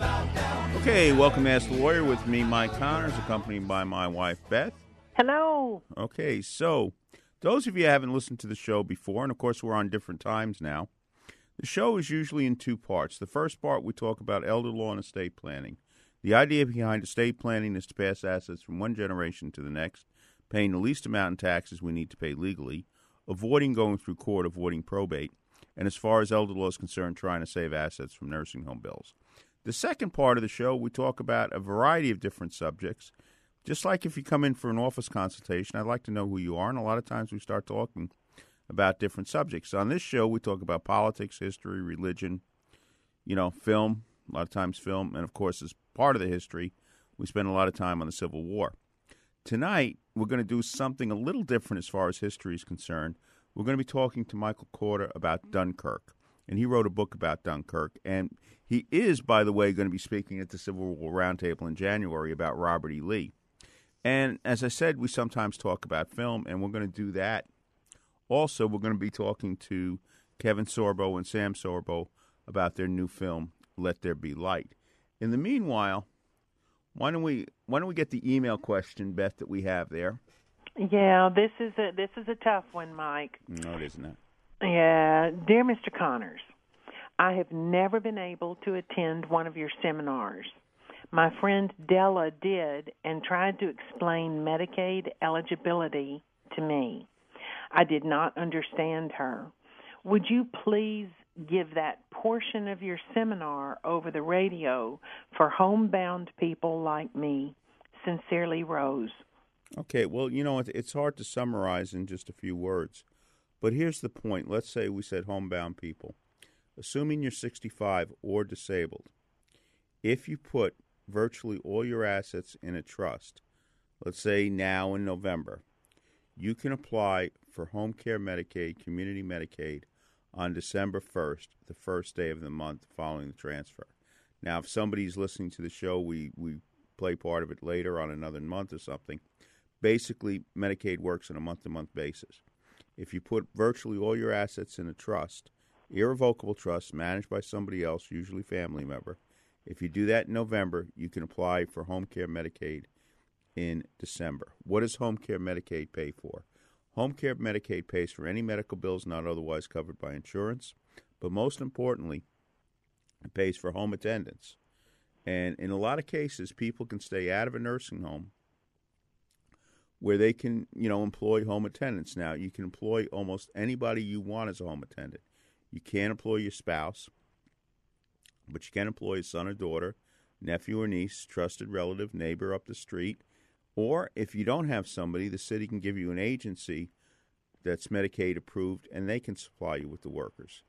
Okay, welcome to Ask the Lawyer with me, Mike Connors, accompanied by my wife, Beth. Hello. Okay, so those of you who haven't listened to the show before, and of course we're on different times now, the show is usually in two parts. The first part, we talk about elder law and estate planning. The idea behind estate planning is to pass assets from one generation to the next, paying the least amount in taxes we need to pay legally, avoiding going through court, avoiding probate, and as far as elder law is concerned, trying to save assets from nursing home bills. The second part of the show, we talk about a variety of different subjects. Just like if you come in for an office consultation, I'd like to know who you are, and a lot of times we start talking about different subjects. On this show, we talk about politics, history, religion, you know, film, a lot of times film, and of course, as part of the history, we spend a lot of time on the Civil War. Tonight, we're going to do something a little different as far as history is concerned. We're going to be talking to Michael Korda about Dunkirk, and he wrote a book about Dunkirk. And he is, by the way, going to be speaking at the Civil War Roundtable in January about Robert E. Lee. And as I said, we sometimes talk about film, and we're going to do that. Also, we're going to be talking to Kevin Sorbo and Sam Sorbo about their new film, Let There Be Light. In the meanwhile, why don't we why don't we get the email question, Beth, that we have there? Yeah, this is a this is a tough one, Mike. No, it isn't. Yeah, dear Mr. Connors, I have never been able to attend one of your seminars. My friend Della did and tried to explain Medicaid eligibility to me. I did not understand her. Would you please give that portion of your seminar over the radio for homebound people like me? Sincerely, Rose. Okay, well, you know, it's hard to summarize in just a few words. But here's the point. Let's say we said homebound people. Assuming you're 65 or disabled, if you put virtually all your assets in a trust, let's say now in November, you can apply for home care Medicaid, community Medicaid on December 1st, the first day of the month following the transfer. Now, if somebody's listening to the show, we, we play part of it later on another month or something. Basically, Medicaid works on a month to month basis. If you put virtually all your assets in a trust, irrevocable trust managed by somebody else, usually family member, if you do that in November, you can apply for home care Medicaid in December. What does home care Medicaid pay for? Home care Medicaid pays for any medical bills not otherwise covered by insurance, but most importantly, it pays for home attendance. And in a lot of cases, people can stay out of a nursing home where they can, you know, employ home attendants. Now, you can employ almost anybody you want as a home attendant. You can't employ your spouse, but you can employ a son or daughter, nephew or niece, trusted relative, neighbor up the street. Or if you don't have somebody, the city can give you an agency that's Medicaid approved and they can supply you with the workers.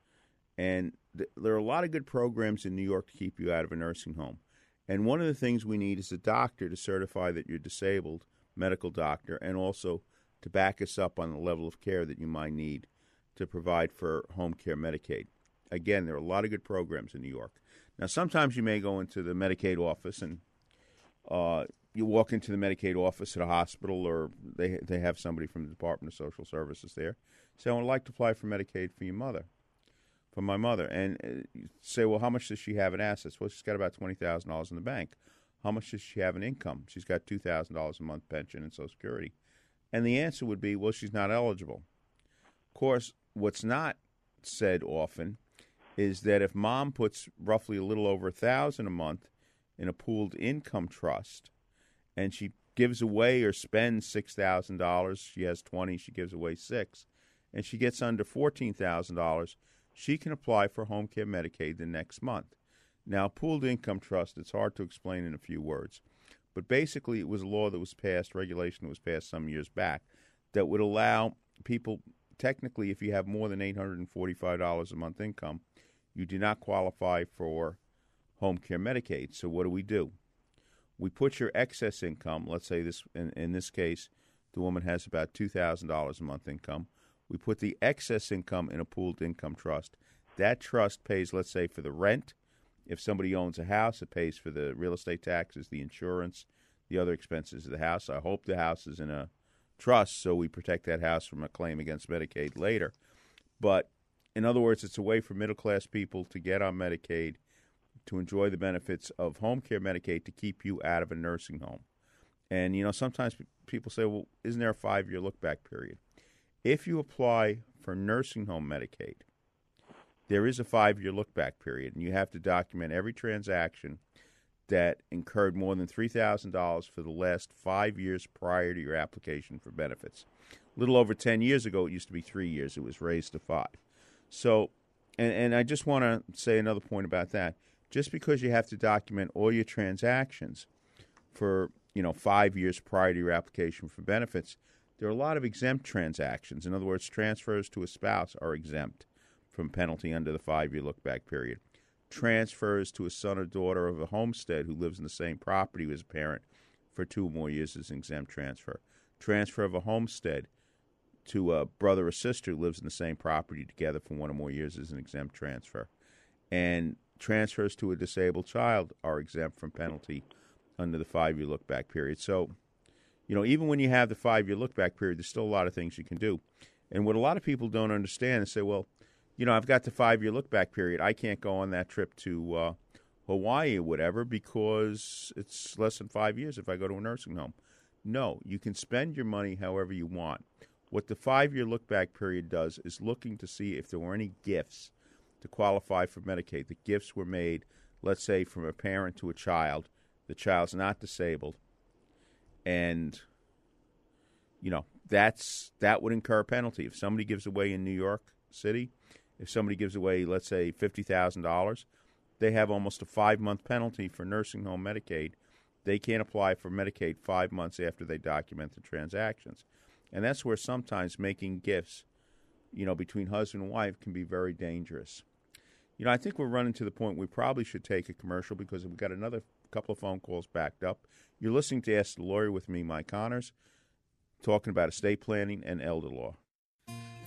And th- there are a lot of good programs in New York to keep you out of a nursing home. And one of the things we need is a doctor to certify that you're disabled, medical doctor, and also to back us up on the level of care that you might need to provide for home care Medicaid. Again, there are a lot of good programs in New York. Now, sometimes you may go into the Medicaid office and uh, you walk into the Medicaid office at a hospital, or they they have somebody from the Department of Social Services there. Say, I would like to apply for Medicaid for your mother, for my mother, and uh, say, well, how much does she have in assets? Well, she's got about twenty thousand dollars in the bank. How much does she have in income? She's got two thousand dollars a month pension and Social Security. And the answer would be, well, she's not eligible. Of course, what's not said often is that if mom puts roughly a little over a thousand a month in a pooled income trust, and she gives away or spends six thousand dollars, she has twenty, she gives away six, and she gets under fourteen thousand dollars, she can apply for home care Medicaid the next month. Now, pooled income trust, it's hard to explain in a few words, but basically, it was a law that was passed, regulation that was passed some years back, that would allow people, technically, if you have more than $845 a month income, you do not qualify for home care Medicaid. So, what do we do? We put your excess income, let's say this, in, in this case, the woman has about $2,000 a month income. We put the excess income in a pooled income trust. That trust pays, let's say, for the rent. If somebody owns a house, it pays for the real estate taxes, the insurance, the other expenses of the house. I hope the house is in a trust so we protect that house from a claim against Medicaid later. But in other words, it's a way for middle class people to get on Medicaid, to enjoy the benefits of home care Medicaid to keep you out of a nursing home. And, you know, sometimes people say, well, isn't there a five year look back period? If you apply for nursing home Medicaid, there is a five year look back period, and you have to document every transaction that incurred more than $3,000 for the last five years prior to your application for benefits. A little over 10 years ago, it used to be three years, it was raised to five. So, and, and I just want to say another point about that. Just because you have to document all your transactions for you know five years prior to your application for benefits, there are a lot of exempt transactions. In other words, transfers to a spouse are exempt from penalty under the five year look back period. Transfers to a son or daughter of a homestead who lives in the same property as a parent for two or more years is an exempt transfer. Transfer of a homestead to a brother or sister who lives in the same property together for one or more years is an exempt transfer. And transfers to a disabled child are exempt from penalty under the five year look back period. So you know, even when you have the five year look back period, there's still a lot of things you can do. And what a lot of people don't understand is say, well, you know, I've got the five year look back period. I can't go on that trip to uh, Hawaii or whatever because it's less than five years if I go to a nursing home. No, you can spend your money however you want. What the five year look back period does is looking to see if there were any gifts to qualify for Medicaid. The gifts were made, let's say, from a parent to a child. The child's not disabled and you know that's that would incur a penalty if somebody gives away in New York City. If somebody gives away, let's say, fifty thousand dollars, they have almost a five month penalty for nursing home Medicaid. They can't apply for Medicaid five months after they document the transactions, and that's where sometimes making gifts, you know, between husband and wife can be very dangerous. You know, I think we're running to the point we probably should take a commercial because we've got another couple of phone calls backed up. You're listening to Ask the Lawyer with me, Mike Connors, talking about estate planning and elder law.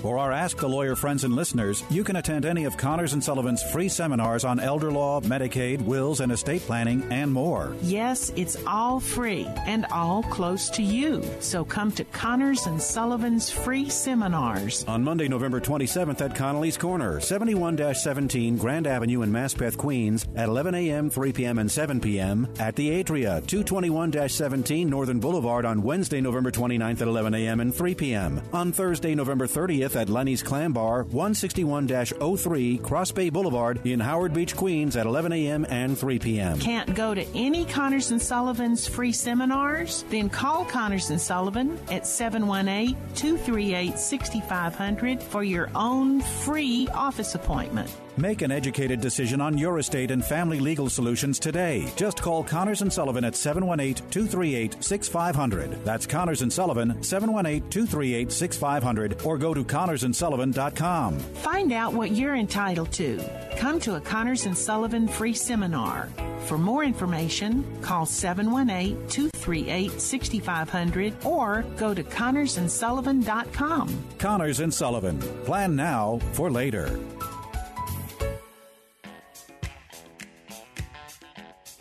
For our Ask the Lawyer friends and listeners, you can attend any of Connors and Sullivan's free seminars on elder law, Medicaid, wills, and estate planning, and more. Yes, it's all free and all close to you. So come to Connors and Sullivan's free seminars. On Monday, November 27th at Connolly's Corner, 71 17 Grand Avenue in Maspeth, Queens, at 11 a.m., 3 p.m., and 7 p.m. At the Atria, 221 17 Northern Boulevard on Wednesday, November 29th at 11 a.m. and 3 p.m. On Thursday, November 30th at Lenny's Clam Bar, 161 03 Cross Bay Boulevard in Howard Beach, Queens at 11 a.m. and 3 p.m. Can't go to any Connors and Sullivan's free seminars? Then call Connors and Sullivan at 718-238-6500 for your own free office appointment. Make an educated decision on your estate and family legal solutions today. Just call Connors and Sullivan at 718-238-6500. That's Connors and Sullivan 718-238-6500 or go to connorsandsullivan.com. Find out what you're entitled to. Come to a Connors and Sullivan free seminar. For more information, call 718-238-6500 or go to connorsandsullivan.com. Connors and Sullivan. Plan now for later.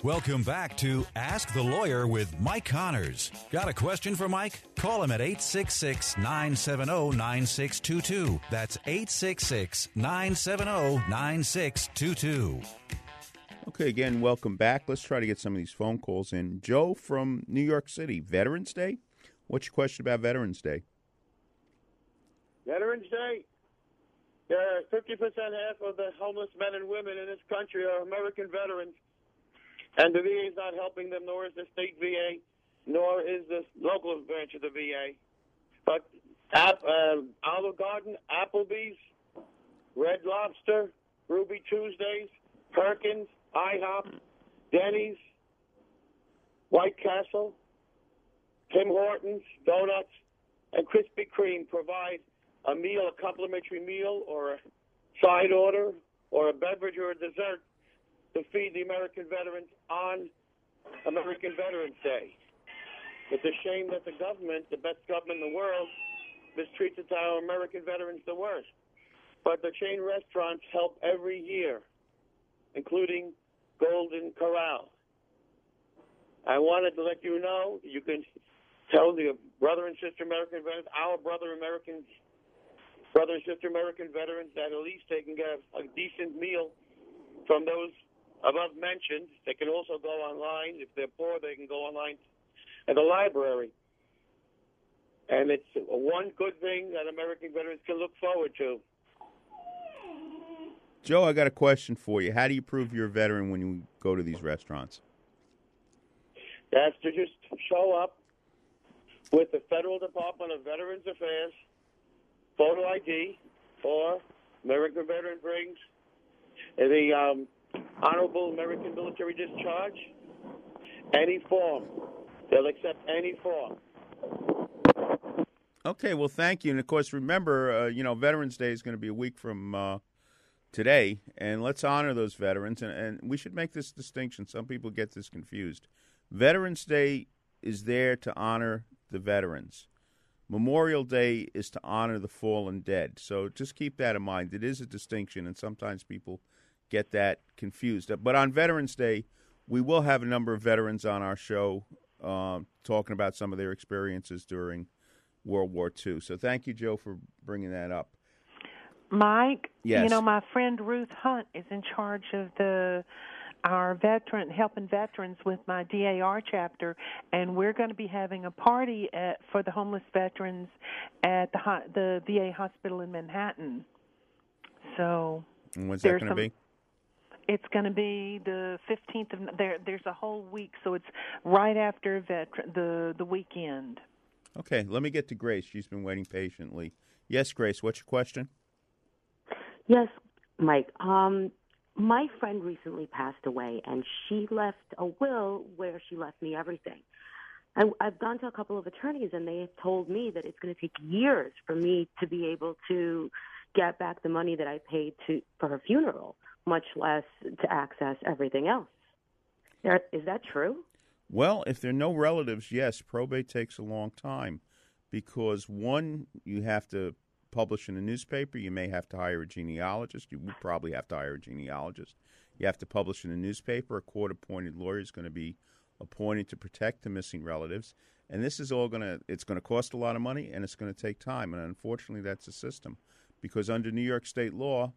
Welcome back to Ask the Lawyer with Mike Connors. Got a question for Mike? Call him at 866 970 9622. That's 866 970 9622. Okay, again, welcome back. Let's try to get some of these phone calls in. Joe from New York City, Veterans Day. What's your question about Veterans Day? Veterans Day. Yeah, 50% half of the homeless men and women in this country are American veterans. And the VA is not helping them, nor is the state VA, nor is the local branch of the VA. But App, uh, Olive Garden, Applebee's, Red Lobster, Ruby Tuesdays, Perkins, IHOP, Denny's, White Castle, Tim Hortons, Donuts, and Krispy Kreme provide a meal, a complimentary meal, or a side order, or a beverage or a dessert to feed the American veterans on American Veterans Day. It's a shame that the government, the best government in the world, mistreats our American veterans the worst. But the chain restaurants help every year, including Golden Corral. I wanted to let you know you can tell the brother and sister American veterans, our brother American brother and sister American veterans, that at least they can get a decent meal from those above mentioned. They can also go online. If they're poor, they can go online at the library. And it's one good thing that American veterans can look forward to. Joe, I got a question for you. How do you prove you're a veteran when you go to these restaurants? That's to just show up with the Federal Department of Veterans Affairs, photo ID, or American Veteran brings the um, Honorable American Military Discharge, any form. They'll accept any form. Okay, well, thank you. And of course, remember, uh, you know, Veterans Day is going to be a week from uh, today, and let's honor those veterans. And, and we should make this distinction. Some people get this confused. Veterans Day is there to honor the veterans. Memorial Day is to honor the fallen dead. So just keep that in mind. It is a distinction, and sometimes people get that confused. But on Veterans Day, we will have a number of veterans on our show uh, talking about some of their experiences during World War II. So thank you, Joe, for bringing that up. Mike, Yes. you know my friend Ruth Hunt is in charge of the our veteran helping veterans with my DAR chapter, and we're going to be having a party at, for the homeless veterans at the the VA hospital in Manhattan. So And when's that going to be? It's going to be the 15th of there. There's a whole week, so it's right after veteran the the weekend. Okay, let me get to Grace. She's been waiting patiently. Yes, Grace, what's your question? Yes, Mike. Um, my friend recently passed away, and she left a will where she left me everything. I, I've gone to a couple of attorneys, and they have told me that it's going to take years for me to be able to get back the money that I paid to for her funeral, much less to access everything else. Is that true? Well, if there are no relatives, yes, probate takes a long time because one, you have to publish in a newspaper. You may have to hire a genealogist. You would probably have to hire a genealogist. You have to publish in a newspaper. A court-appointed lawyer is going to be appointed to protect the missing relatives, and this is all going to it's going to cost a lot of money and it's going to take time. And unfortunately, that's the system because under New York state law,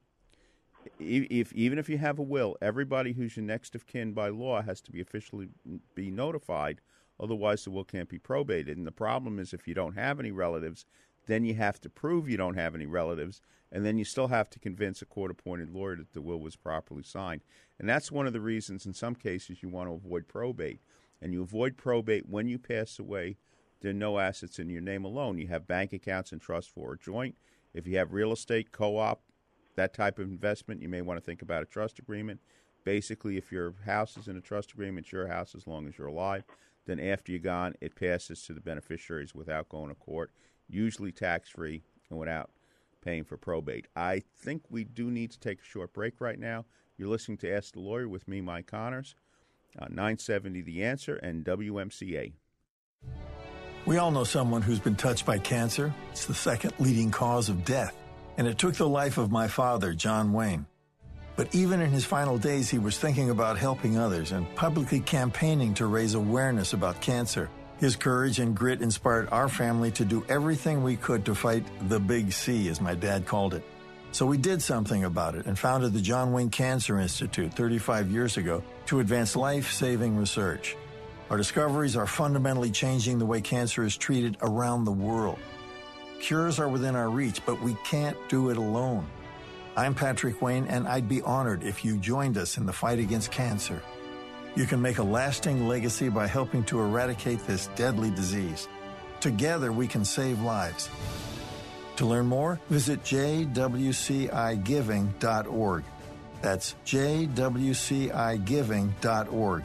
if even if you have a will, everybody who's your next of kin by law has to be officially be notified. Otherwise, the will can't be probated. And the problem is, if you don't have any relatives, then you have to prove you don't have any relatives, and then you still have to convince a court-appointed lawyer that the will was properly signed. And that's one of the reasons, in some cases, you want to avoid probate. And you avoid probate when you pass away. There are no assets in your name alone. You have bank accounts and trust for a joint. If you have real estate, co-op, that type of investment, you may want to think about a trust agreement. Basically, if your house is in a trust agreement, it's your house as long as you're alive. Then after you're gone, it passes to the beneficiaries without going to court, usually tax free and without paying for probate. I think we do need to take a short break right now. You're listening to Ask the Lawyer with me, Mike Connors, uh, 970 The Answer and WMCA. We all know someone who's been touched by cancer. It's the second leading cause of death. And it took the life of my father, John Wayne. But even in his final days, he was thinking about helping others and publicly campaigning to raise awareness about cancer. His courage and grit inspired our family to do everything we could to fight the big C, as my dad called it. So we did something about it and founded the John Wayne Cancer Institute 35 years ago to advance life saving research. Our discoveries are fundamentally changing the way cancer is treated around the world. Cures are within our reach, but we can't do it alone. I'm Patrick Wayne, and I'd be honored if you joined us in the fight against cancer. You can make a lasting legacy by helping to eradicate this deadly disease. Together, we can save lives. To learn more, visit jwcigiving.org. That's jwcigiving.org.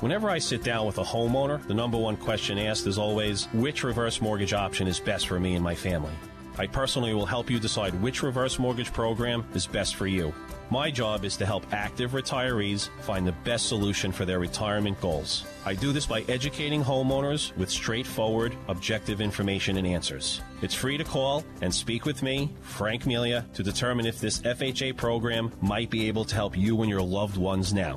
Whenever I sit down with a homeowner, the number one question asked is always which reverse mortgage option is best for me and my family. I personally will help you decide which reverse mortgage program is best for you. My job is to help active retirees find the best solution for their retirement goals. I do this by educating homeowners with straightforward, objective information and answers. It's free to call and speak with me, Frank Melia, to determine if this FHA program might be able to help you and your loved ones now.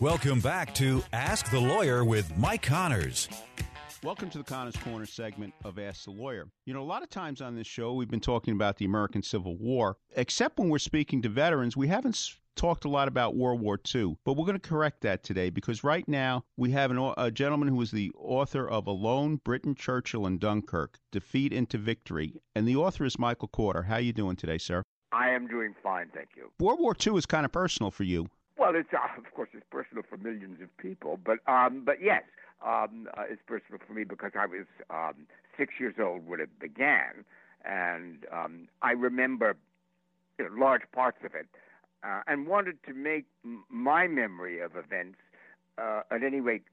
Welcome back to Ask the Lawyer with Mike Connors. Welcome to the Connors Corner segment of Ask the Lawyer. You know, a lot of times on this show, we've been talking about the American Civil War. Except when we're speaking to veterans, we haven't talked a lot about World War II. But we're going to correct that today because right now we have an, a gentleman who is the author of Alone, Britain, Churchill, and Dunkirk, Defeat into Victory. And the author is Michael Korda. How you doing today, sir? I am doing fine, thank you. World War II is kind of personal for you. Well, it's uh, of course it's personal for millions of people, but um, but yes, um, uh, it's personal for me because I was um, six years old when it began, and um, I remember you know, large parts of it, uh, and wanted to make m- my memory of events, uh, at any rate,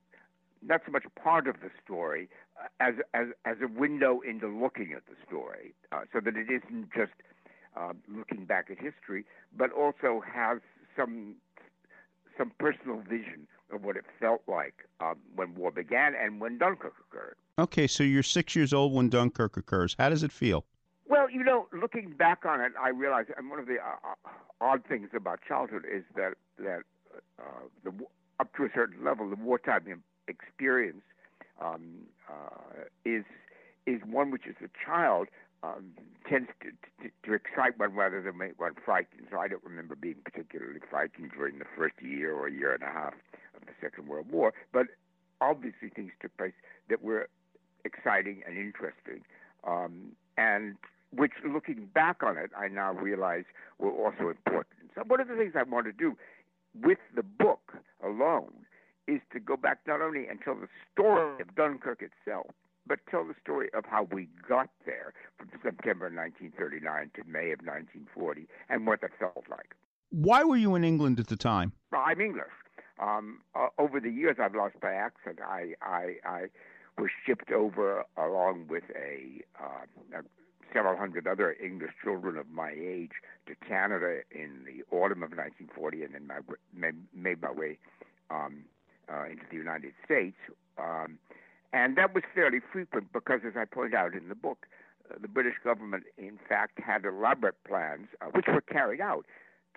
not so much part of the story uh, as as as a window into looking at the story, uh, so that it isn't just uh, looking back at history, but also has some some personal vision of what it felt like um, when war began and when Dunkirk occurred. Okay, so you're six years old when Dunkirk occurs. How does it feel? Well, you know, looking back on it, I realize, and one of the uh, uh, odd things about childhood is that that uh, the up to a certain level, the wartime experience um, uh, is is one which, as a child, um, tends to, to, to excite one rather than make one frightened. So I don't remember being particularly frightened during the first year or year and a half of the Second World War. But obviously, things took place that were exciting and interesting, um, and which, looking back on it, I now realize were also important. So one of the things I want to do with the book alone is to go back not only and tell the story of Dunkirk itself, but tell the story of how we got there from September 1939 to May of 1940 and what that felt like. Why were you in England at the time? I'm English. Um, uh, over the years, I've lost my accent. I, I, I was shipped over along with a, uh, a several hundred other English children of my age to Canada in the autumn of 1940, and then my, made, made my way um, uh, into the United States. Um, and that was fairly frequent because, as I point out in the book, uh, the British government, in fact, had elaborate plans, uh, which were carried out,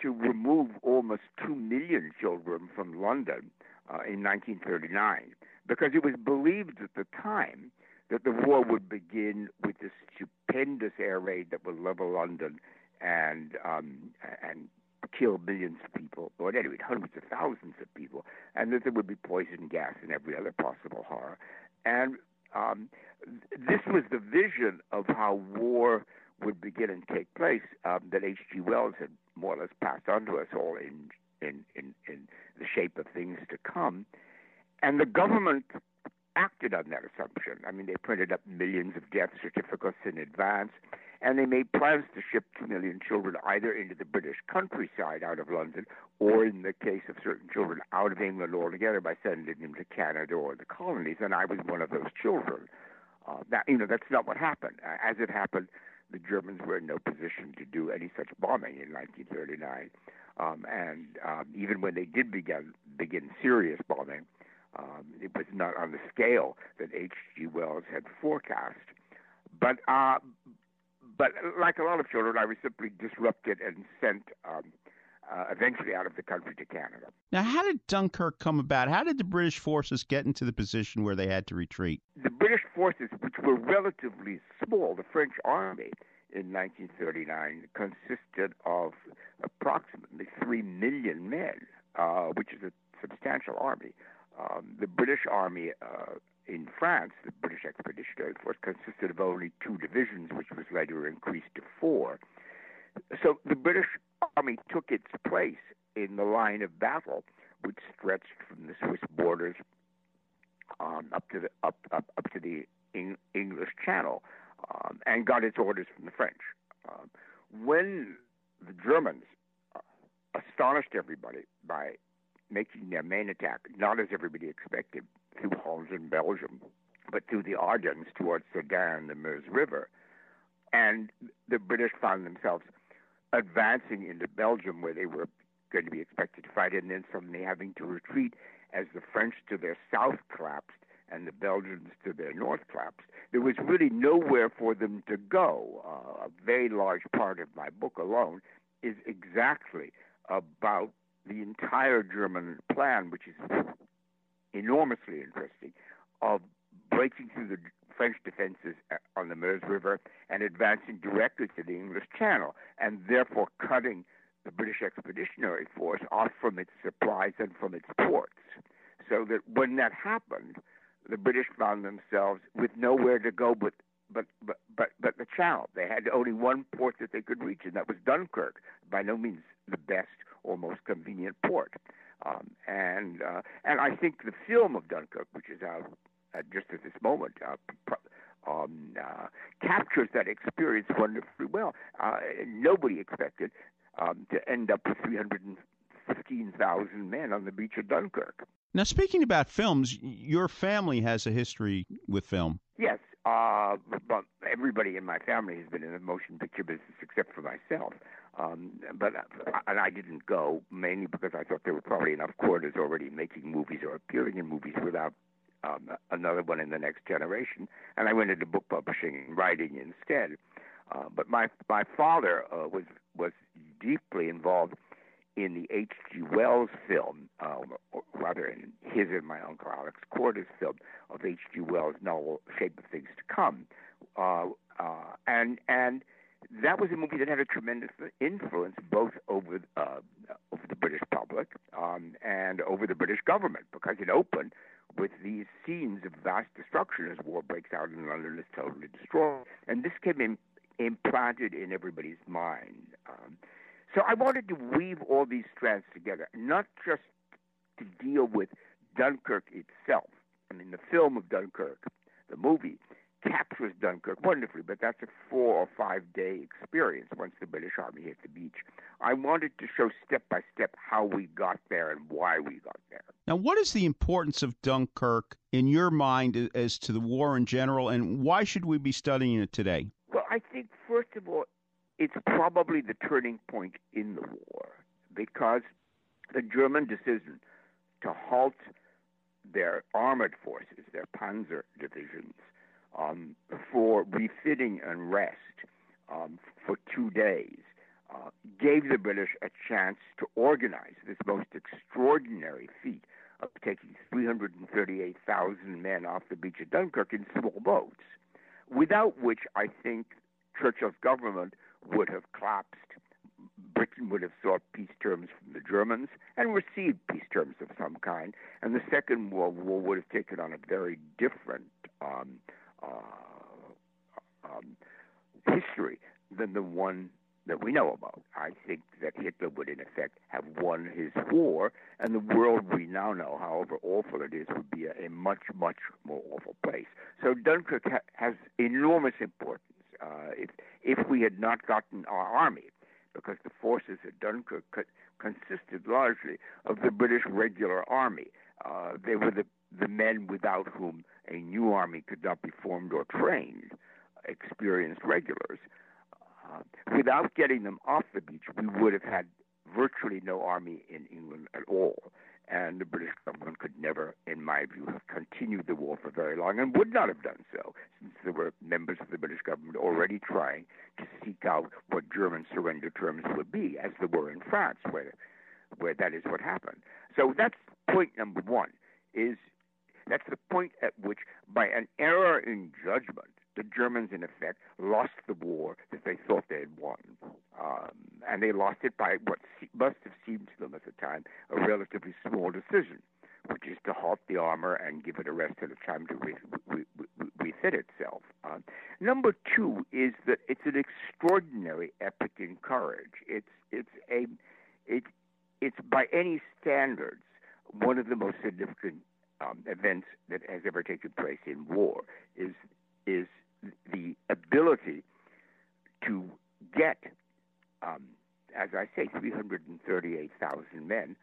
to remove almost two million children from London uh, in 1939, because it was believed at the time that the war would begin with this stupendous air raid that would level London and um, and kill millions of people, or at any rate, hundreds of thousands of people, and that there would be poison gas and every other possible horror. And um, this was the vision of how war would begin and take place um, that H.G. Wells had more or less passed on to us all in, in, in, in the shape of things to come. And the government acted on that assumption. I mean, they printed up millions of death certificates in advance, and they made plans to ship two million children either into the British countryside out of London, or in the case of certain children, out of England altogether by sending them to Canada or the colonies. And I was one of those children. Uh, that you know, that's not what happened. Uh, as it happened, the Germans were in no position to do any such bombing in 1939. Um, and um, even when they did begin begin serious bombing, um, it was not on the scale that H.G. Wells had forecast. But uh, but like a lot of children, I was simply disrupted and sent um, uh, eventually out of the country to Canada. Now, how did Dunkirk come about? How did the British forces get into the position where they had to retreat? The British forces, which were relatively small, the French army in 1939 consisted of approximately 3 million men, uh, which is a substantial army. Um, the British army uh, in France, the British Expeditionary Force, consisted of only two divisions, which was later increased to four. So the British Army took its place in the line of battle, which stretched from the Swiss borders um, up to the up up, up to the Eng- English Channel, um, and got its orders from the French. Um, when the Germans uh, astonished everybody by making their main attack, not as everybody expected, Holland and Belgium, but through the Ardennes towards Sedan the Meuse River. And the British found themselves advancing into Belgium, where they were going to be expected to fight, and then suddenly having to retreat as the French to their south collapsed and the Belgians to their north collapsed. There was really nowhere for them to go. Uh, a very large part of my book alone is exactly about the entire German plan, which is enormously interesting, of breaking through the French defenses uh, on the Meuse River and advancing directly to the English Channel, and therefore cutting the British Expeditionary Force off from its supplies and from its ports. So that when that happened, the British found themselves with nowhere to go but but but but, but the Channel. They had only one port that they could reach, and that was Dunkirk. By no means the best or most convenient port. Um, and uh, and I think the film of Dunkirk, which is out uh, just at this moment, uh, um, uh, captures that experience wonderfully well. Uh, nobody expected um, to end up with 315,000 men on the beach of Dunkirk. Now, speaking about films, your family has a history with film. Yes, uh, but everybody in my family has been in the motion picture business except for myself. Um, but uh, and I didn't go mainly because I thought there were probably enough Kordas already making movies or appearing in movies without um, another one in the next generation. And I went into book publishing and writing instead. Uh, but my my father uh, was was deeply involved in the H.G. Wells film, um, or rather in his and my uncle Alex Korda's film of H.G. Wells' novel *Shape of Things to Come*, uh, uh, and and that was a movie that had a tremendous influence both over uh, over the British public um, and over the British government because it opened with these scenes of vast destruction as war breaks out and London is totally destroyed, and this came in, implanted in everybody's mind. Um, so I wanted to weave all these strands together, not just to deal with Dunkirk itself. I mean, the film of Dunkirk, the movie, captures Dunkirk wonderfully, but that's a four or five day experience once the British Army hit the beach. I wanted to show step by step how we got there and why we got there. Now, what is the importance of Dunkirk in your mind as to the war in general, and why should we be studying it today? Well, I think first of all, it's probably the turning point in the war because the German decision to halt their armored forces, their panzer divisions, um, for refitting and rest um, for two days, uh, gave the British a chance to organize this most extraordinary feat of taking 338,000 men off the beach of Dunkirk in small boats, without which I think Churchill's government would have collapsed. Britain would have sought peace terms from the Germans and received peace terms of some kind, and the Second World War would have taken on a very different um, uh, um, history than the one that we know about. I think that Hitler would, in effect, have won his war, and the world we now know, however awful it is, would be a, a much, much more awful place. So Dunkirk ha- has enormous importance. Uh, if if we had not gotten our army, because the forces at Dunkirk co- consisted largely of the British regular army, uh, they were the the men without whom a new army could not be formed or trained, experienced regulars. Uh, without getting them off the beach, we would have had virtually no army in England at all. And the British government could never, in my view, have continued the war for very long and would not have done so, since there were members of the British government already trying to seek out what German surrender terms would be, as there were in France, where, where that is what happened. So that's point number one, is that's the point at which, by an error in judgment, the Germans, in effect, lost the war that they thought they had won. Um, and they lost it by what must have seemed to them at the time a relatively small decision, which is to halt the armor and give it a rest and a time to re- re- re- refit itself. Um, number two is that it's an extraordinary epic in courage. It's it's a it it's by any standards one of the most significant um, events that has ever taken place in war is is the ability to get, um, as I say, 338,000 men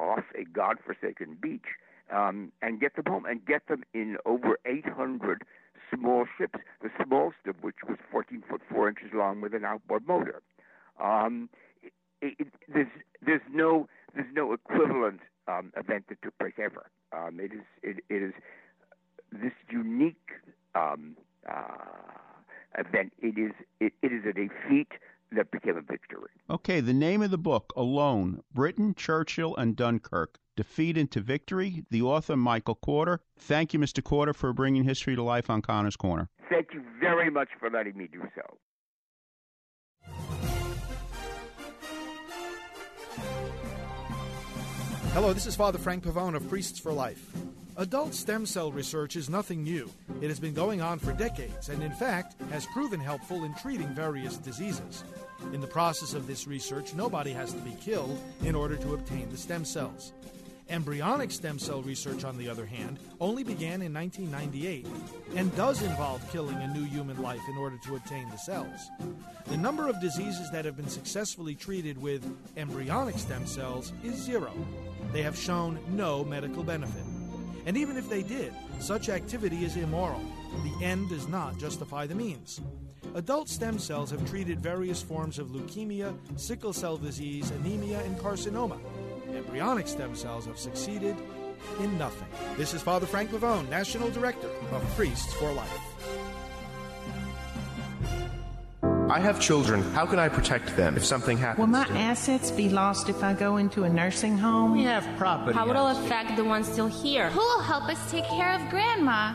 off a godforsaken beach um, and get them home and get them in over 800 small ships, the smallest of which was 14 foot 4 inches long with an outboard motor. Um, it, it, there's, there's, no, there's no equivalent um, event that took place ever. Um, it, is, it, it is this unique um, uh, event. It is it, it is a defeat that became a victory. Okay, the name of the book, Alone Britain, Churchill, and Dunkirk Defeat into Victory. The author, Michael Korda. Thank you, Mr. Korda, for bringing history to life on Connor's Corner. Thank you very much for letting me do so. Hello, this is Father Frank Pavone of Priests for Life. Adult stem cell research is nothing new. It has been going on for decades and, in fact, has proven helpful in treating various diseases. In the process of this research, nobody has to be killed in order to obtain the stem cells. Embryonic stem cell research, on the other hand, only began in 1998 and does involve killing a new human life in order to obtain the cells. The number of diseases that have been successfully treated with embryonic stem cells is zero. They have shown no medical benefit. And even if they did, such activity is immoral. The end does not justify the means. Adult stem cells have treated various forms of leukemia, sickle cell disease, anemia, and carcinoma. Embryonic stem cells have succeeded in nothing. This is Father Frank Pavone, National Director of Priests for Life. I have children. How can I protect them if something happens? Will my to them? assets be lost if I go into a nursing home? We have property. How will it affect the ones still here? Who will help us take care of Grandma?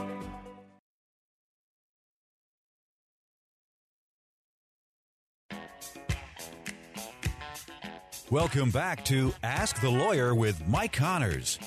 Welcome back to Ask the Lawyer with Mike Connors.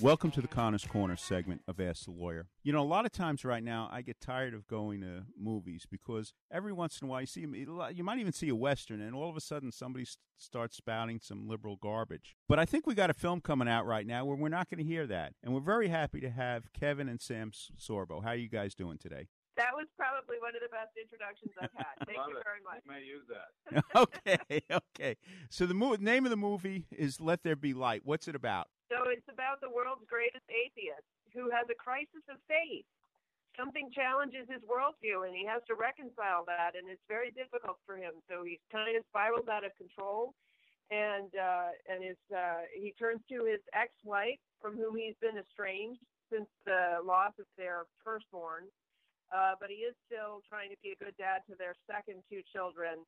Welcome to the Connors Corner segment of Ask the Lawyer. You know, a lot of times right now, I get tired of going to movies because every once in a while you see you might even see a western, and all of a sudden somebody starts spouting some liberal garbage. But I think we got a film coming out right now where we're not going to hear that, and we're very happy to have Kevin and Sam Sorbo. How are you guys doing today? That was probably one of the best introductions I've had. Thank you very much. You may use that. okay, okay. So the mo- name of the movie is Let There Be Light. What's it about? So it's about the world's greatest atheist who has a crisis of faith. Something challenges his worldview, and he has to reconcile that, and it's very difficult for him. So he's kind of spiraled out of control, and uh, and his uh, he turns to his ex-wife, from whom he's been estranged since the loss of their firstborn. Uh, but he is still trying to be a good dad to their second two children.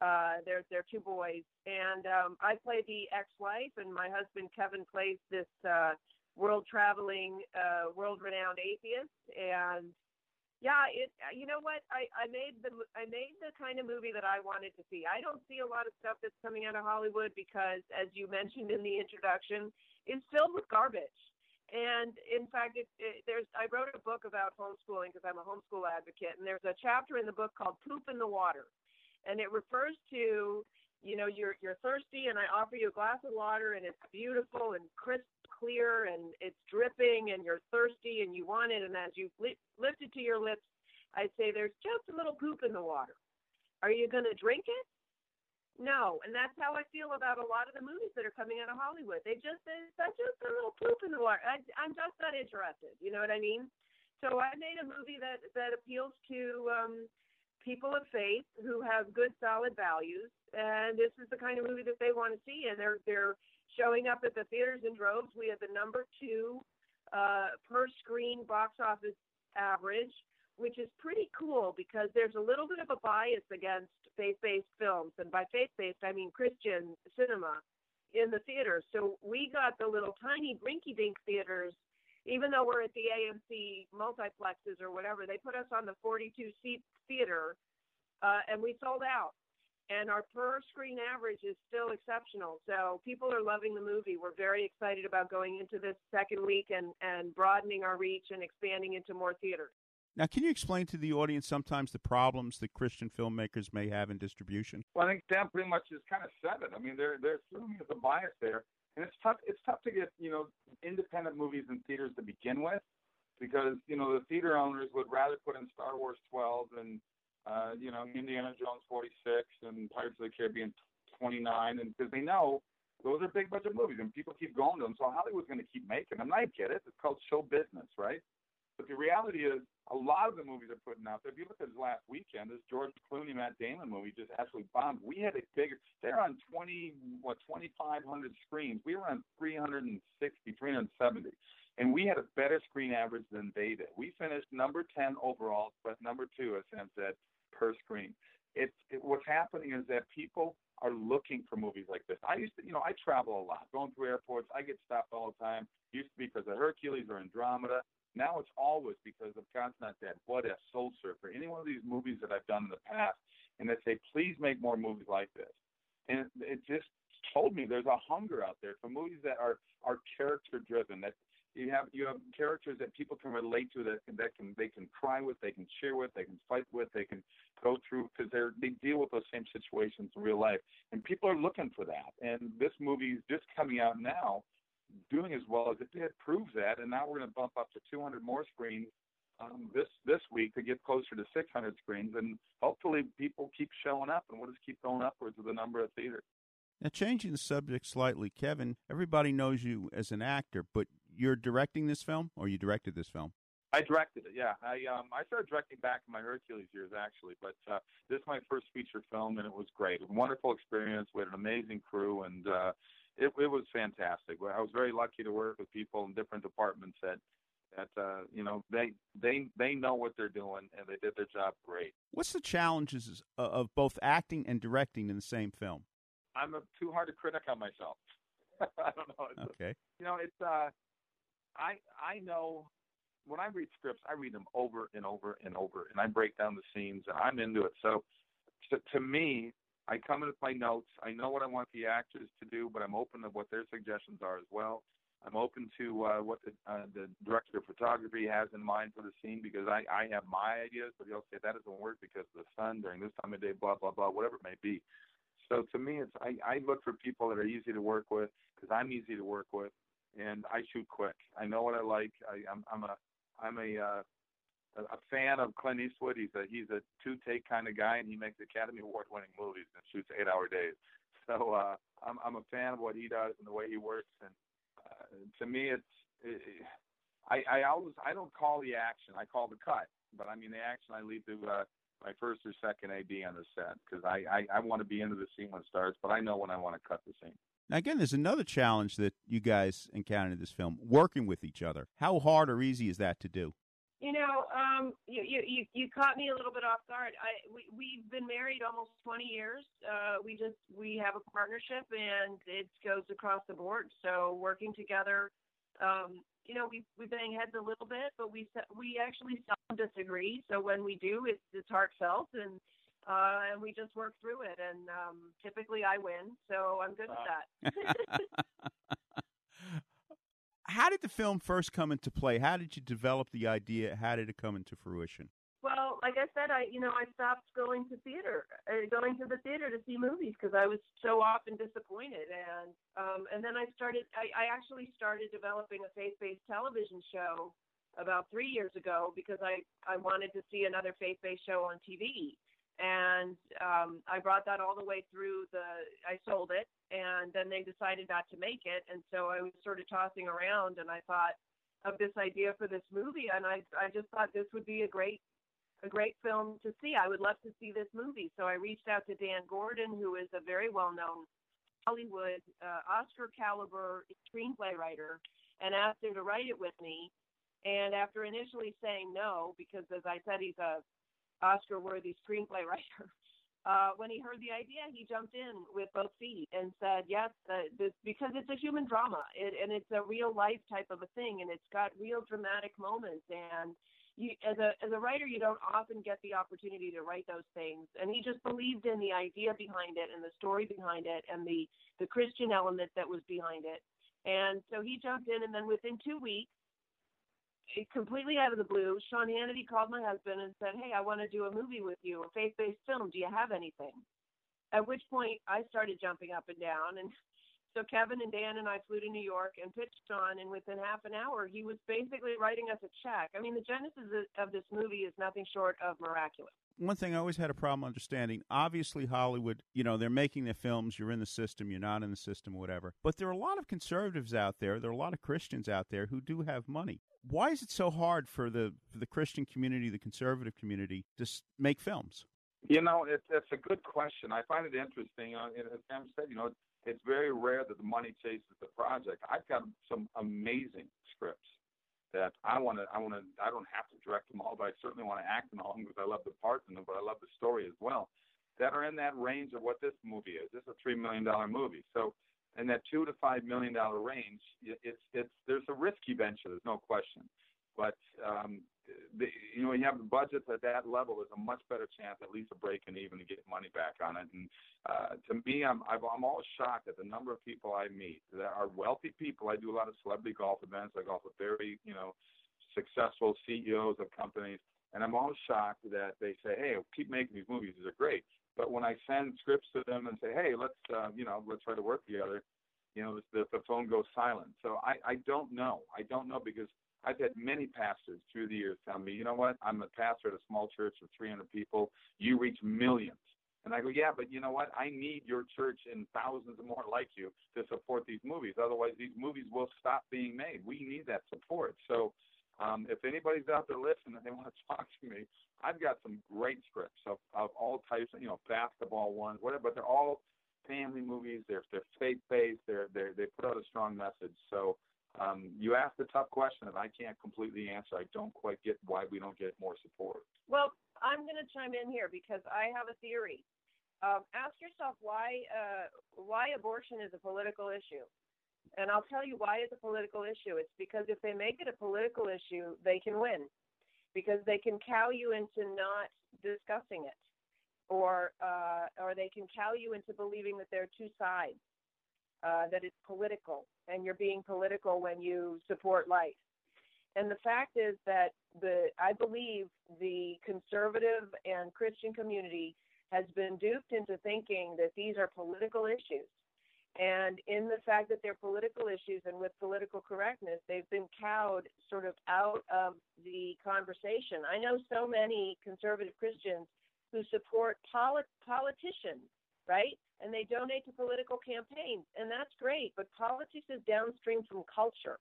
Uh, they're, they're two boys. And um, I play the ex wife, and my husband Kevin plays this uh, world traveling, uh, world renowned atheist. And yeah, it. You know what? I, I made the I made the kind of movie that I wanted to see. I don't see a lot of stuff that's coming out of Hollywood because, as you mentioned in the introduction, it's filled with garbage. And in fact, it, it, there's I wrote a book about homeschooling because I'm a homeschool advocate, and there's a chapter in the book called "Poop in the Water," and it refers to you know you're you're thirsty, and I offer you a glass of water, and it's beautiful and crisp, clear, and it's dripping, and you're thirsty, and you want it, and as you li- lift it to your lips, I say there's just a little poop in the water. Are you going to drink it? No, and that's how I feel about a lot of the movies that are coming out of Hollywood. They just that's just a little poop in the water. I, I'm just not interested. You know what I mean? So I made a movie that that appeals to um, people of faith who have good, solid values, and this is the kind of movie that they want to see. And they're they're showing up at the theaters in droves. We have the number two uh, per screen box office average which is pretty cool because there's a little bit of a bias against faith-based films, and by faith-based I mean Christian cinema in the theaters. So we got the little tiny rinky-dink theaters, even though we're at the AMC multiplexes or whatever. They put us on the 42-seat theater, uh, and we sold out. And our per screen average is still exceptional. So people are loving the movie. We're very excited about going into this second week and, and broadening our reach and expanding into more theaters. Now, can you explain to the audience sometimes the problems that Christian filmmakers may have in distribution? Well, I think Dan pretty much has kind of said it. I mean, there there certainly is a bias there, and it's tough. It's tough to get you know independent movies in theaters to begin with, because you know the theater owners would rather put in Star Wars 12 and uh, you know Indiana Jones 46 and Pirates of the Caribbean 29, and because they know those are big budget movies and people keep going to them. So Hollywood's going to keep making them. I get it. It's called show business, right? But the reality is, a lot of the movies they're putting out there. If you look at this last weekend, this George Clooney, Matt Damon movie just absolutely bombed. We had a bigger. They're on twenty what twenty five hundred screens. We were on 360, 370, and we had a better screen average than they did. We finished number ten overall, but number two, as Sam said, per screen. It's it, what's happening is that people are looking for movies like this. I used to, you know, I travel a lot, going through airports. I get stopped all the time. Used to be because of Hercules or Andromeda. Now it's always because of God's Not Dead, What If, Soul Surfer, any one of these movies that I've done in the past, and they say, please make more movies like this. And it, just told me there's a hunger out there for movies that are are character driven. That you have you have characters that people can relate to that that can they can cry with, they can cheer with, they can fight with, they can go through because they're they deal with those same situations in real life, and people are looking for that. And this movie is just coming out now doing as well as it did proves that. And now we're going to bump up to 200 more screens um, this this week to get closer to 600 screens, and hopefully people keep showing up, and we'll just keep going upwards with the number of theaters. Now, changing the subject slightly, Kevin, everybody knows you as an actor, but you're directing this film, or you directed this film? I directed it. Yeah, I um I started directing back in my Hercules years actually, but uh, this is my first feature film, and it was great. A wonderful experience. We had an amazing crew, and uh, it, it was fantastic. I was very lucky to work with people in different departments that that uh, you know they they they know what they're doing and they did their job great. What's the challenges of both acting and directing in the same film? I'm a too hard a critic on myself. I don't know. It's okay. A, you know, it's uh, I I know when I read scripts, I read them over and over and over, and I break down the scenes, and I'm into it. So, to, to me, I come in with my notes. I know what I want the actors to do, but I'm open to what their suggestions are as well. I'm open to uh, what the uh, the director of photography has in mind for the scene because I I have my ideas, but he'll say that doesn't work because of the sun during this time of day, blah blah blah, whatever it may be. So to me, it's I, I look for people that are easy to work with because I'm easy to work with, and I shoot quick. I know what I like. I, I'm I'm a I'm a uh, a fan of Clint Eastwood. He's a he's a two take kind of guy, and he makes Academy Award winning movies and shoots eight hour days. So uh, I'm I'm a fan of what he does and the way he works. And uh, to me, it's it, I I always I don't call the action. I call the cut. But I mean the action I leave to uh, my first or second AD on the set because I I, I want to be into the scene when it starts, but I know when I want to cut the scene. Now, again, there's another challenge that you guys encountered in this film: working with each other. How hard or easy is that to do? You know, um, you, you you caught me a little bit off guard. I we we've been married almost 20 years. Uh, we just we have a partnership and it goes across the board. So working together, um, you know, we we bang heads a little bit, but we we actually seldom disagree. So when we do, it's it's heartfelt and uh, and we just work through it. And um, typically I win, so I'm good with that. How did the film first come into play? How did you develop the idea? How did it come into fruition? Well, like I said, I you know I stopped going to theater, uh, going to the theater to see movies because I was so often disappointed, and um, and then I started. I, I actually started developing a faith-based television show about three years ago because I I wanted to see another faith-based show on TV, and um, I brought that all the way through the. I sold it, and then they decided not to make it, and so I was sort of tossing around, and I thought of this idea for this movie, and I I just thought this would be a great a great film to see. I would love to see this movie. So I reached out to Dan Gordon, who is a very well known Hollywood uh, Oscar caliber screenplay writer, and asked him to write it with me. And after initially saying no, because as I said, he's a Oscar worthy screenplay writer. Uh, when he heard the idea, he jumped in with both feet and said, "Yes, uh, this because it's a human drama, it, and it's a real life type of a thing, and it's got real dramatic moments, and you as a as a writer you don't often get the opportunity to write those things. And he just believed in the idea behind it and the story behind it and the the christian element that was behind it. And so he jumped in and then within two weeks completely out of the blue sean hannity called my husband and said hey i want to do a movie with you a faith based film do you have anything at which point i started jumping up and down and so Kevin and Dan and I flew to New York and pitched on, and within half an hour, he was basically writing us a check. I mean, the genesis of this movie is nothing short of miraculous. One thing I always had a problem understanding obviously, Hollywood, you know, they're making their films, you're in the system, you're not in the system, whatever. But there are a lot of conservatives out there, there are a lot of Christians out there who do have money. Why is it so hard for the, for the Christian community, the conservative community, to make films? You know, it's it's a good question. I find it interesting. Uh, as Sam said, you know, it's very rare that the money chases the project. I've got some amazing scripts that I want to. I want to. I don't have to direct them all, but I certainly want to act in all of them because I love the parts in them, but I love the story as well. That are in that range of what this movie is. This is a three million dollar movie, so in that two to five million dollar range, it's it's there's a risky venture. There's no question, but um, the, you know, when you have the budgets at that level, there's a much better chance at least of breaking even to get money back on it. And uh, to me, I'm I've, I'm always shocked at the number of people I meet that are wealthy people. I do a lot of celebrity golf events. I golf with very you know successful CEOs of companies, and I'm always shocked that they say, "Hey, keep making these movies. These are great." But when I send scripts to them and say, "Hey, let's uh, you know let's try to work together," you know the, the phone goes silent. So I I don't know. I don't know because I've had many pastors through the years tell me, you know what, I'm a pastor at a small church of 300 people. You reach millions. And I go, yeah, but you know what? I need your church and thousands more like you to support these movies. Otherwise, these movies will stop being made. We need that support. So, um, if anybody's out there listening and they want to talk to me, I've got some great scripts of, of all types, you know, basketball ones, whatever. But they're all family movies. They're they're faith based. They're they they put out a strong message. So um, you asked a tough question that I can't completely answer. I don't quite get why we don't get more support. Well, I'm going to chime in here because I have a theory. Um, ask yourself why uh, why abortion is a political issue, and I'll tell you why it's a political issue. It's because if they make it a political issue, they can win, because they can cow you into not discussing it. or uh, or they can cow you into believing that there are two sides, uh, that it's political, and you're being political when you support life. And the fact is that the I believe the conservative and Christian community has been duped into thinking that these are political issues. And in the fact that they're political issues and with political correctness, they've been cowed sort of out of the conversation. I know so many conservative Christians who support polit- politicians, right? And they donate to political campaigns, and that's great. But politics is downstream from culture.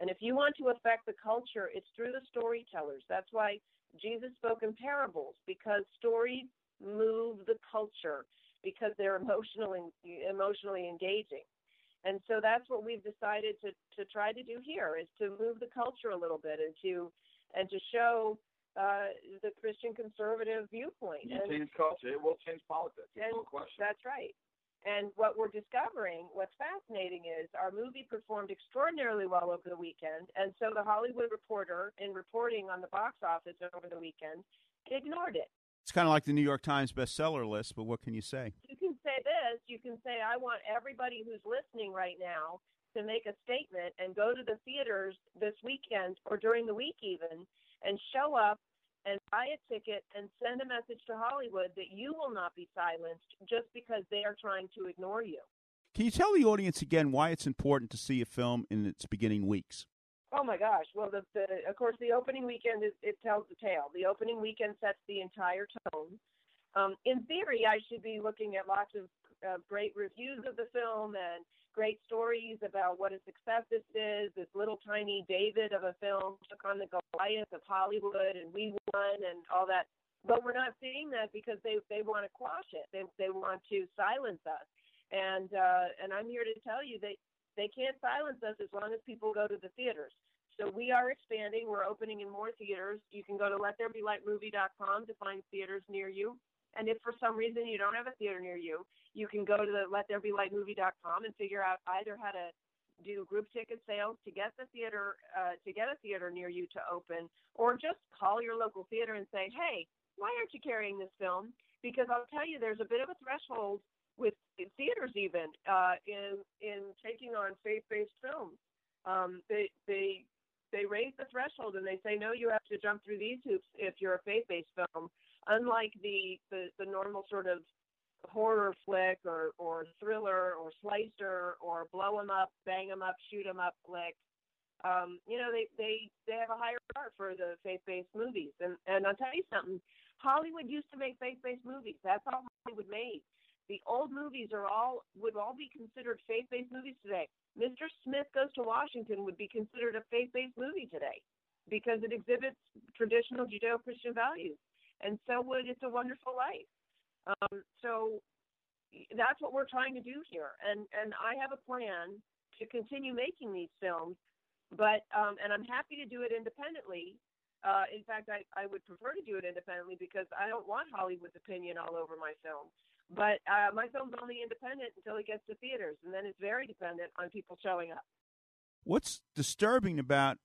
And if you want to affect the culture, it's through the storytellers. That's why Jesus spoke in parables, because stories move the culture, because they're emotionally emotionally engaging. And so that's what we've decided to, to try to do here is to move the culture a little bit and to and to show uh, the Christian conservative viewpoint. You and, change culture, it will change politics. and no question. that's right. And what we're discovering, what's fascinating is our movie performed extraordinarily well over the weekend. And so the Hollywood Reporter, in reporting on the box office over the weekend, ignored it. It's kind of like the New York Times bestseller list, but what can you say? You can say this, you can say, I want everybody who's listening right now to make a statement and go to the theaters this weekend or during the week even and show up and buy a ticket and send a message to Hollywood that you will not be silenced just because they are trying to ignore you. Can you tell the audience again why it's important to see a film in its beginning weeks? Oh my gosh! Well, the, the of course the opening weekend is it tells the tale. The opening weekend sets the entire tone. Um, in theory, I should be looking at lots of great reviews of the film and great stories about what a success this is. This little tiny David of a film took on the Goliath of Hollywood, and we won, and all that. But we're not seeing that because they they want to quash it. They they want to silence us. And uh, and I'm here to tell you that they can't silence us as long as people go to the theaters. So we are expanding. We're opening in more theaters. You can go to lettherebelightmovie.com to find theaters near you. And if for some reason you don't have a theater near you, you can go to the lettherebelightmovie.com and figure out either how to do group ticket sales to get the theater uh, to get a theater near you to open, or just call your local theater and say, "Hey, why aren't you carrying this film?" Because I'll tell you, there's a bit of a threshold with theaters even uh, in in taking on faith-based films. Um, they they they raise the threshold and they say no, you have to jump through these hoops if you're a faith-based film. Unlike the the, the normal sort of horror flick or or thriller or slicer or blow 'em up, bang 'em up, shoot 'em up flick. Um, you know, they they they have a higher bar for the faith-based movies. And and I'll tell you something, Hollywood used to make faith-based movies. That's all Hollywood made. The old movies are all would all be considered faith-based movies today. Mr. Smith Goes to Washington would be considered a faith-based movie today because it exhibits traditional Judeo-Christian values, and so would It's a Wonderful Life. Um, so that's what we're trying to do here, and and I have a plan to continue making these films, but um, and I'm happy to do it independently. Uh, in fact, I, I would prefer to do it independently because I don't want Hollywood's opinion all over my film. But uh, my film's only independent until it gets to theaters, and then it's very dependent on people showing up. What's disturbing about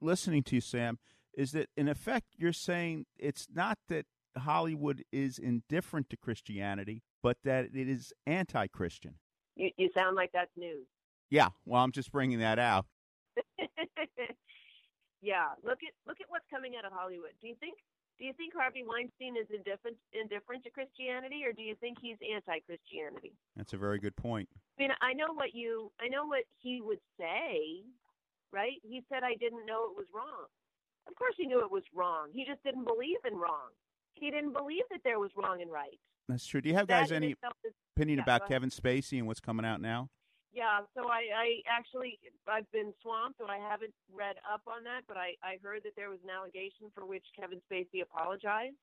listening to you, Sam, is that in effect you're saying it's not that Hollywood is indifferent to Christianity, but that it is anti-Christian. You, you sound like that's news. Yeah, well, I'm just bringing that out. yeah, look at look at what's coming out of Hollywood. Do you think do you think Harvey Weinstein is indifferent indifferent to Christianity, or do you think he's anti-Christianity? That's a very good point. I mean, I know what you I know what he would say, right? He said I didn't know it was wrong. Of course, he knew it was wrong. He just didn't believe in wrong. He didn't believe that there was wrong and right. That's true. Do you have That guys any is- opinion yeah, about. Kevin Spacey and what's coming out now? Yeah, so I, I actually I've been swamped, so I haven't read up on that. But I, I heard that there was an allegation for which Kevin Spacey apologized,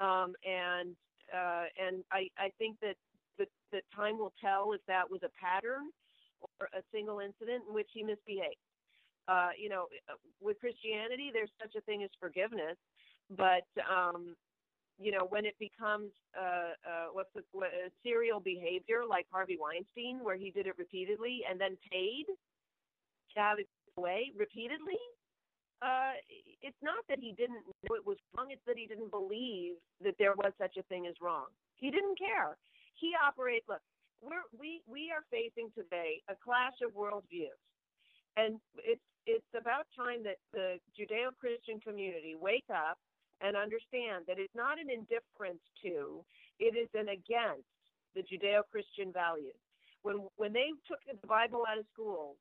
um, and uh, and I, I think that the, the time will tell if that was a pattern or a single incident in which he misbehaved. Uh, you know, with Christianity, there's such a thing as forgiveness, but um, you know, when it becomes uh, uh, what's the what, uh, serial behavior like Harvey Weinstein, where he did it repeatedly and then paid to have it away repeatedly, uh, it's not that he didn't know it was wrong. It's that he didn't believe that there was such a thing as wrong. He didn't care. He operates. Look, we're, we we are facing today a clash of worldviews, and it's it's about time that the Judeo-Christian community wake up and understand that it's not an indifference to, it is an against the Judeo-Christian values. When when they took the Bible out of schools,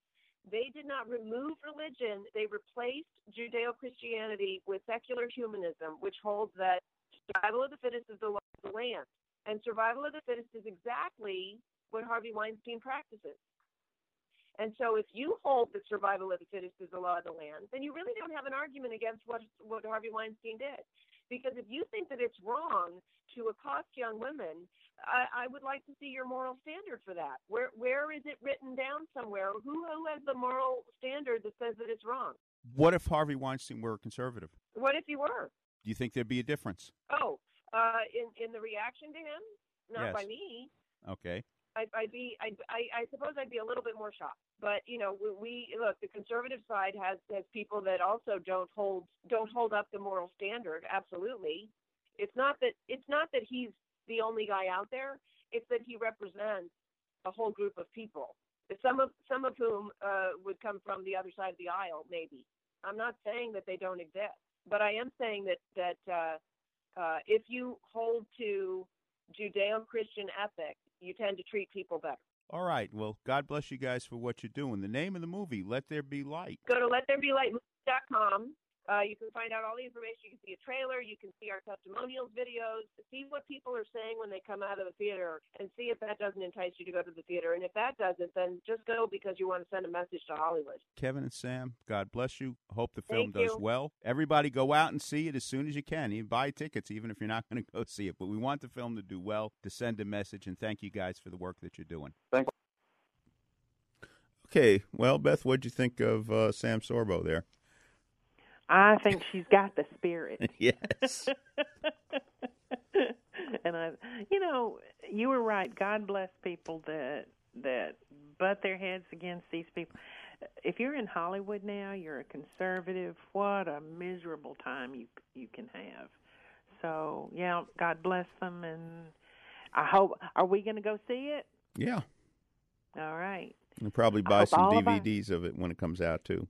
they did not remove religion, they replaced Judeo Christianity with secular humanism, which holds that survival of the fittest is the law of the land. And survival of the fittest is exactly what Harvey Weinstein practices. And so if you hold that survival of the fittest is the law of the land, then you really don't have an argument against what, what Harvey Weinstein did. Because if you think that it's wrong to accost young women, I, I would like to see your moral standard for that. Where where is it written down somewhere? Who who has the moral standard that says that it's wrong? What if Harvey Weinstein were a conservative? What if he were? Do you think there'd be a difference? Oh, uh, in in the reaction to him, not Yes. by me. Okay. I'd, I'd be, I'd, I, I suppose I'd be a little bit more shocked. But you know, we, we look. The conservative side has has people that also don't hold don't hold up the moral standard. Absolutely, it's not that it's not that he's the only guy out there. It's that he represents a whole group of people. Some of some of whom uh, would come from the other side of the aisle, maybe. I'm not saying that they don't exist, but I am saying that that uh, uh, if you hold to Judeo-Christian ethic, you tend to treat people better. All right. Well, God bless you guys for what you're doing. The name of the movie, Let There Be Light. Go to lettherebelightmovie.com. Uh, you can find out all the information. You can see a trailer. You can see our testimonials videos. See what people are saying when they come out of the theater, and see if that doesn't entice you to go to the theater. And if that doesn't, then just go because you want to send a message to Hollywood. Kevin and Sam, God bless you. Hope the film Thank does you. well. Everybody go out and see it as soon as you can. You buy tickets, even if you're not going to go see it. But we want the film to do well, to send a message, and thank you guys for the work that you're doing. Thank Okay. Well, Beth, what'd you think of uh, Sam Sorbo there? I think she's got the spirit. yes. and I, you know, you were right. God bless people that that butt their heads against these people. If you're in Hollywood now, you're a conservative. What a miserable time you you can have. So yeah, God bless them, and I hope. Are we going to go see it? Yeah. All right. We'll probably buy some all of our- DVDs of it when it comes out, too.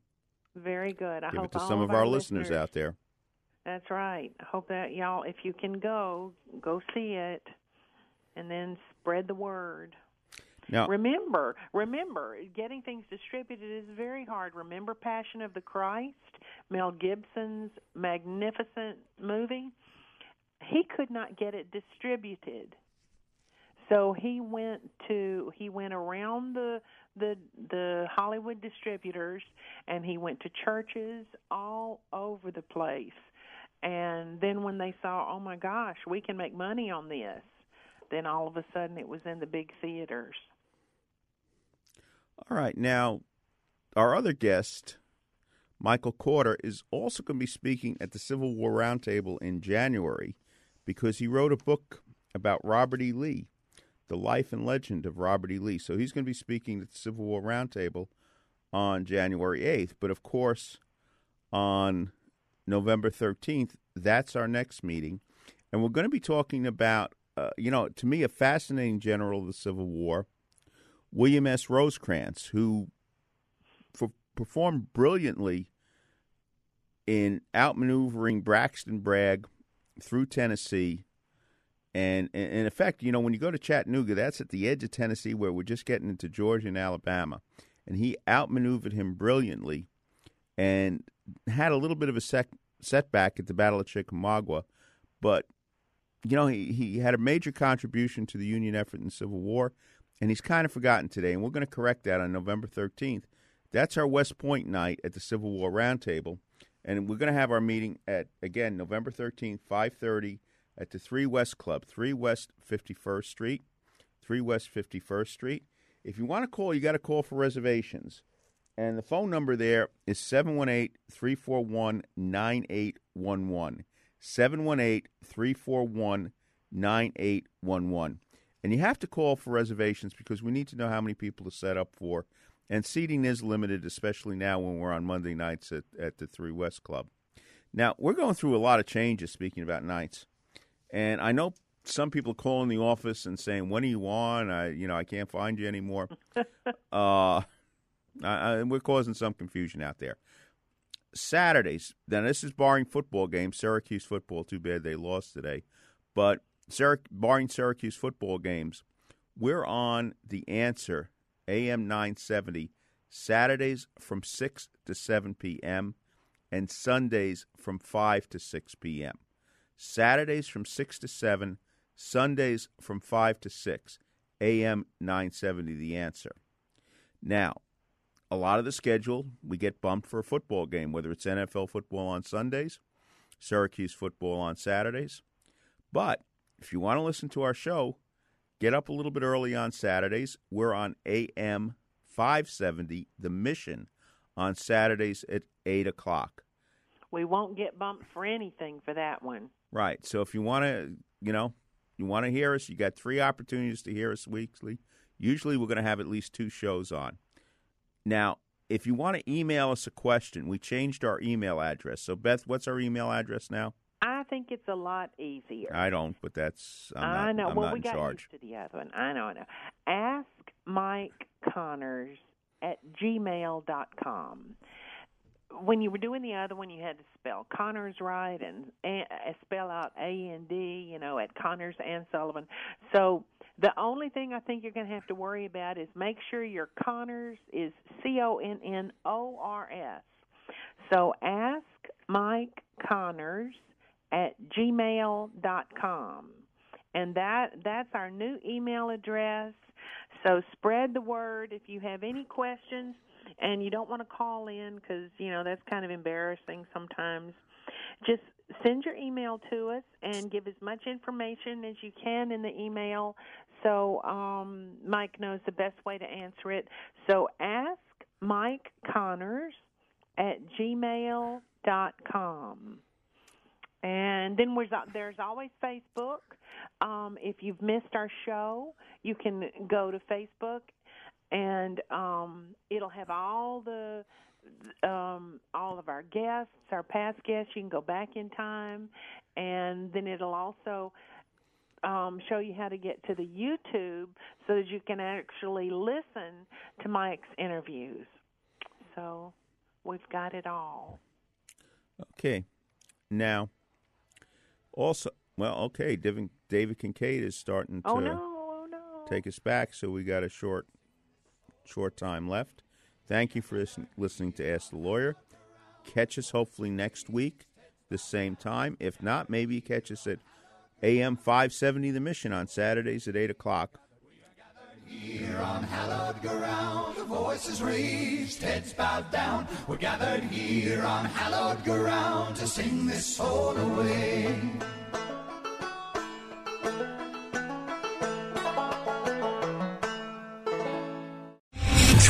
Very good. I Give hope it to some of our our listeners out there. That's right. I hope that y'all, if you can go, go see it, and then spread the word. Now, remember, remember, getting things distributed is very hard. Remember Passion of the Christ, Mel Gibson's magnificent movie? He could not get it distributed. So he went to he went around the the the Hollywood distributors and he went to churches all over the place. And then when they saw, "Oh my gosh, we can make money on this." Then all of a sudden it was in the big theaters. All right. Now, our other guest, Michael Korda, is also going to be speaking at the Civil War Roundtable in January because he wrote a book about Robert E. Lee, the life and legend of Robert E. Lee. So he's going to be speaking at the Civil War Roundtable on January 8th. But of course, on November 13th, that's our next meeting. And we're going to be talking about, uh, you know, to me, a fascinating general of the Civil War, William S. Rosecrans, who f- performed brilliantly in outmaneuvering Braxton Bragg through Tennessee. And, and in effect, you know, when you go to Chattanooga, that's at the edge of Tennessee where we're just getting into Georgia and Alabama. And he outmaneuvered him brilliantly and had a little bit of a sec- setback at the Battle of Chickamauga. But, you know, he, he had a major contribution to the Union effort in the Civil War, and he's kind of forgotten today. And we're going to correct that on November 13th. That's our West Point night at the Civil War Roundtable. And we're going to have our meeting at, again, November 13th, 530 at the 3 West Club, 3 West 51st Street, 3 West 51st Street. If you want to call, you got to call for reservations. And the phone number there is 718 341 9811. 718 341 9811. And you have to call for reservations because we need to know how many people to set up for And seating is limited, especially now when we're on Monday nights at, at the Three West Club. Now, we're going through a lot of changes, speaking about nights. And I know some people calling the office and saying, "When are you on?" I, you know, I can't find you anymore. uh, I, I, we're causing some confusion out there. Saturdays, then this is barring football games. Syracuse football, too bad they lost today. But Syrac- barring Syracuse football games, we're on the answer AM 970 Saturdays from 6 to 7 p.m. and Sundays from 5 to 6 p.m. Saturdays from 6 to 7, Sundays from 5 to 6. AM 970 the answer. Now, a lot of the schedule we get bumped for a football game, whether it's NFL football on Sundays, Syracuse football on Saturdays. But if you want to listen to our show, get up a little bit early on Saturdays. We're on AM 570, The Mission, on Saturdays at 8 o'clock. We won't get bumped for anything for that one. Right. So if you want to, you know, you want to hear us, you got three opportunities to hear us weekly. Usually we're going to have at least two shows on. Now, if you want to email us a question, we changed our email address. So, Beth, what's our email address now? I think it's a lot easier. I don't, but that's I'm not, I know. I'm well, not we in got charge. used to the other one. I know. I know. Ask Mike Connors at gmail dot com. When you were doing the other one, you had to spell Connors right and, and spell out D. you know, at Connors and Sullivan. So the only thing I think you're going to have to worry about is make sure your Connors is C O N N O R S. So ask Mike Connors at gmail.com. And that that's our new email address. So spread the word if you have any questions and you don't want to call in cuz you know that's kind of embarrassing sometimes. Just send your email to us and give as much information as you can in the email so um, Mike knows the best way to answer it. So ask Mike Connors at gmail.com. And then there's, there's always Facebook. Um, if you've missed our show, you can go to Facebook, and um, it'll have all the um, all of our guests, our past guests. You can go back in time, and then it'll also um, show you how to get to the YouTube so that you can actually listen to Mike's interviews. So we've got it all. Okay. Now, also, well, okay, David, David Kincaid is starting to Oh no! Oh no! take us back, so we got a short, short time left. Thank you for listening to Ask the Lawyer. Catch us hopefully next week, the same time. If not, maybe catch us at AM 570 The Mission on Saturdays at 8 o'clock. Here on hallowed ground, voices raised, heads bowed down. We're gathered here on hallowed ground to sing this soul away.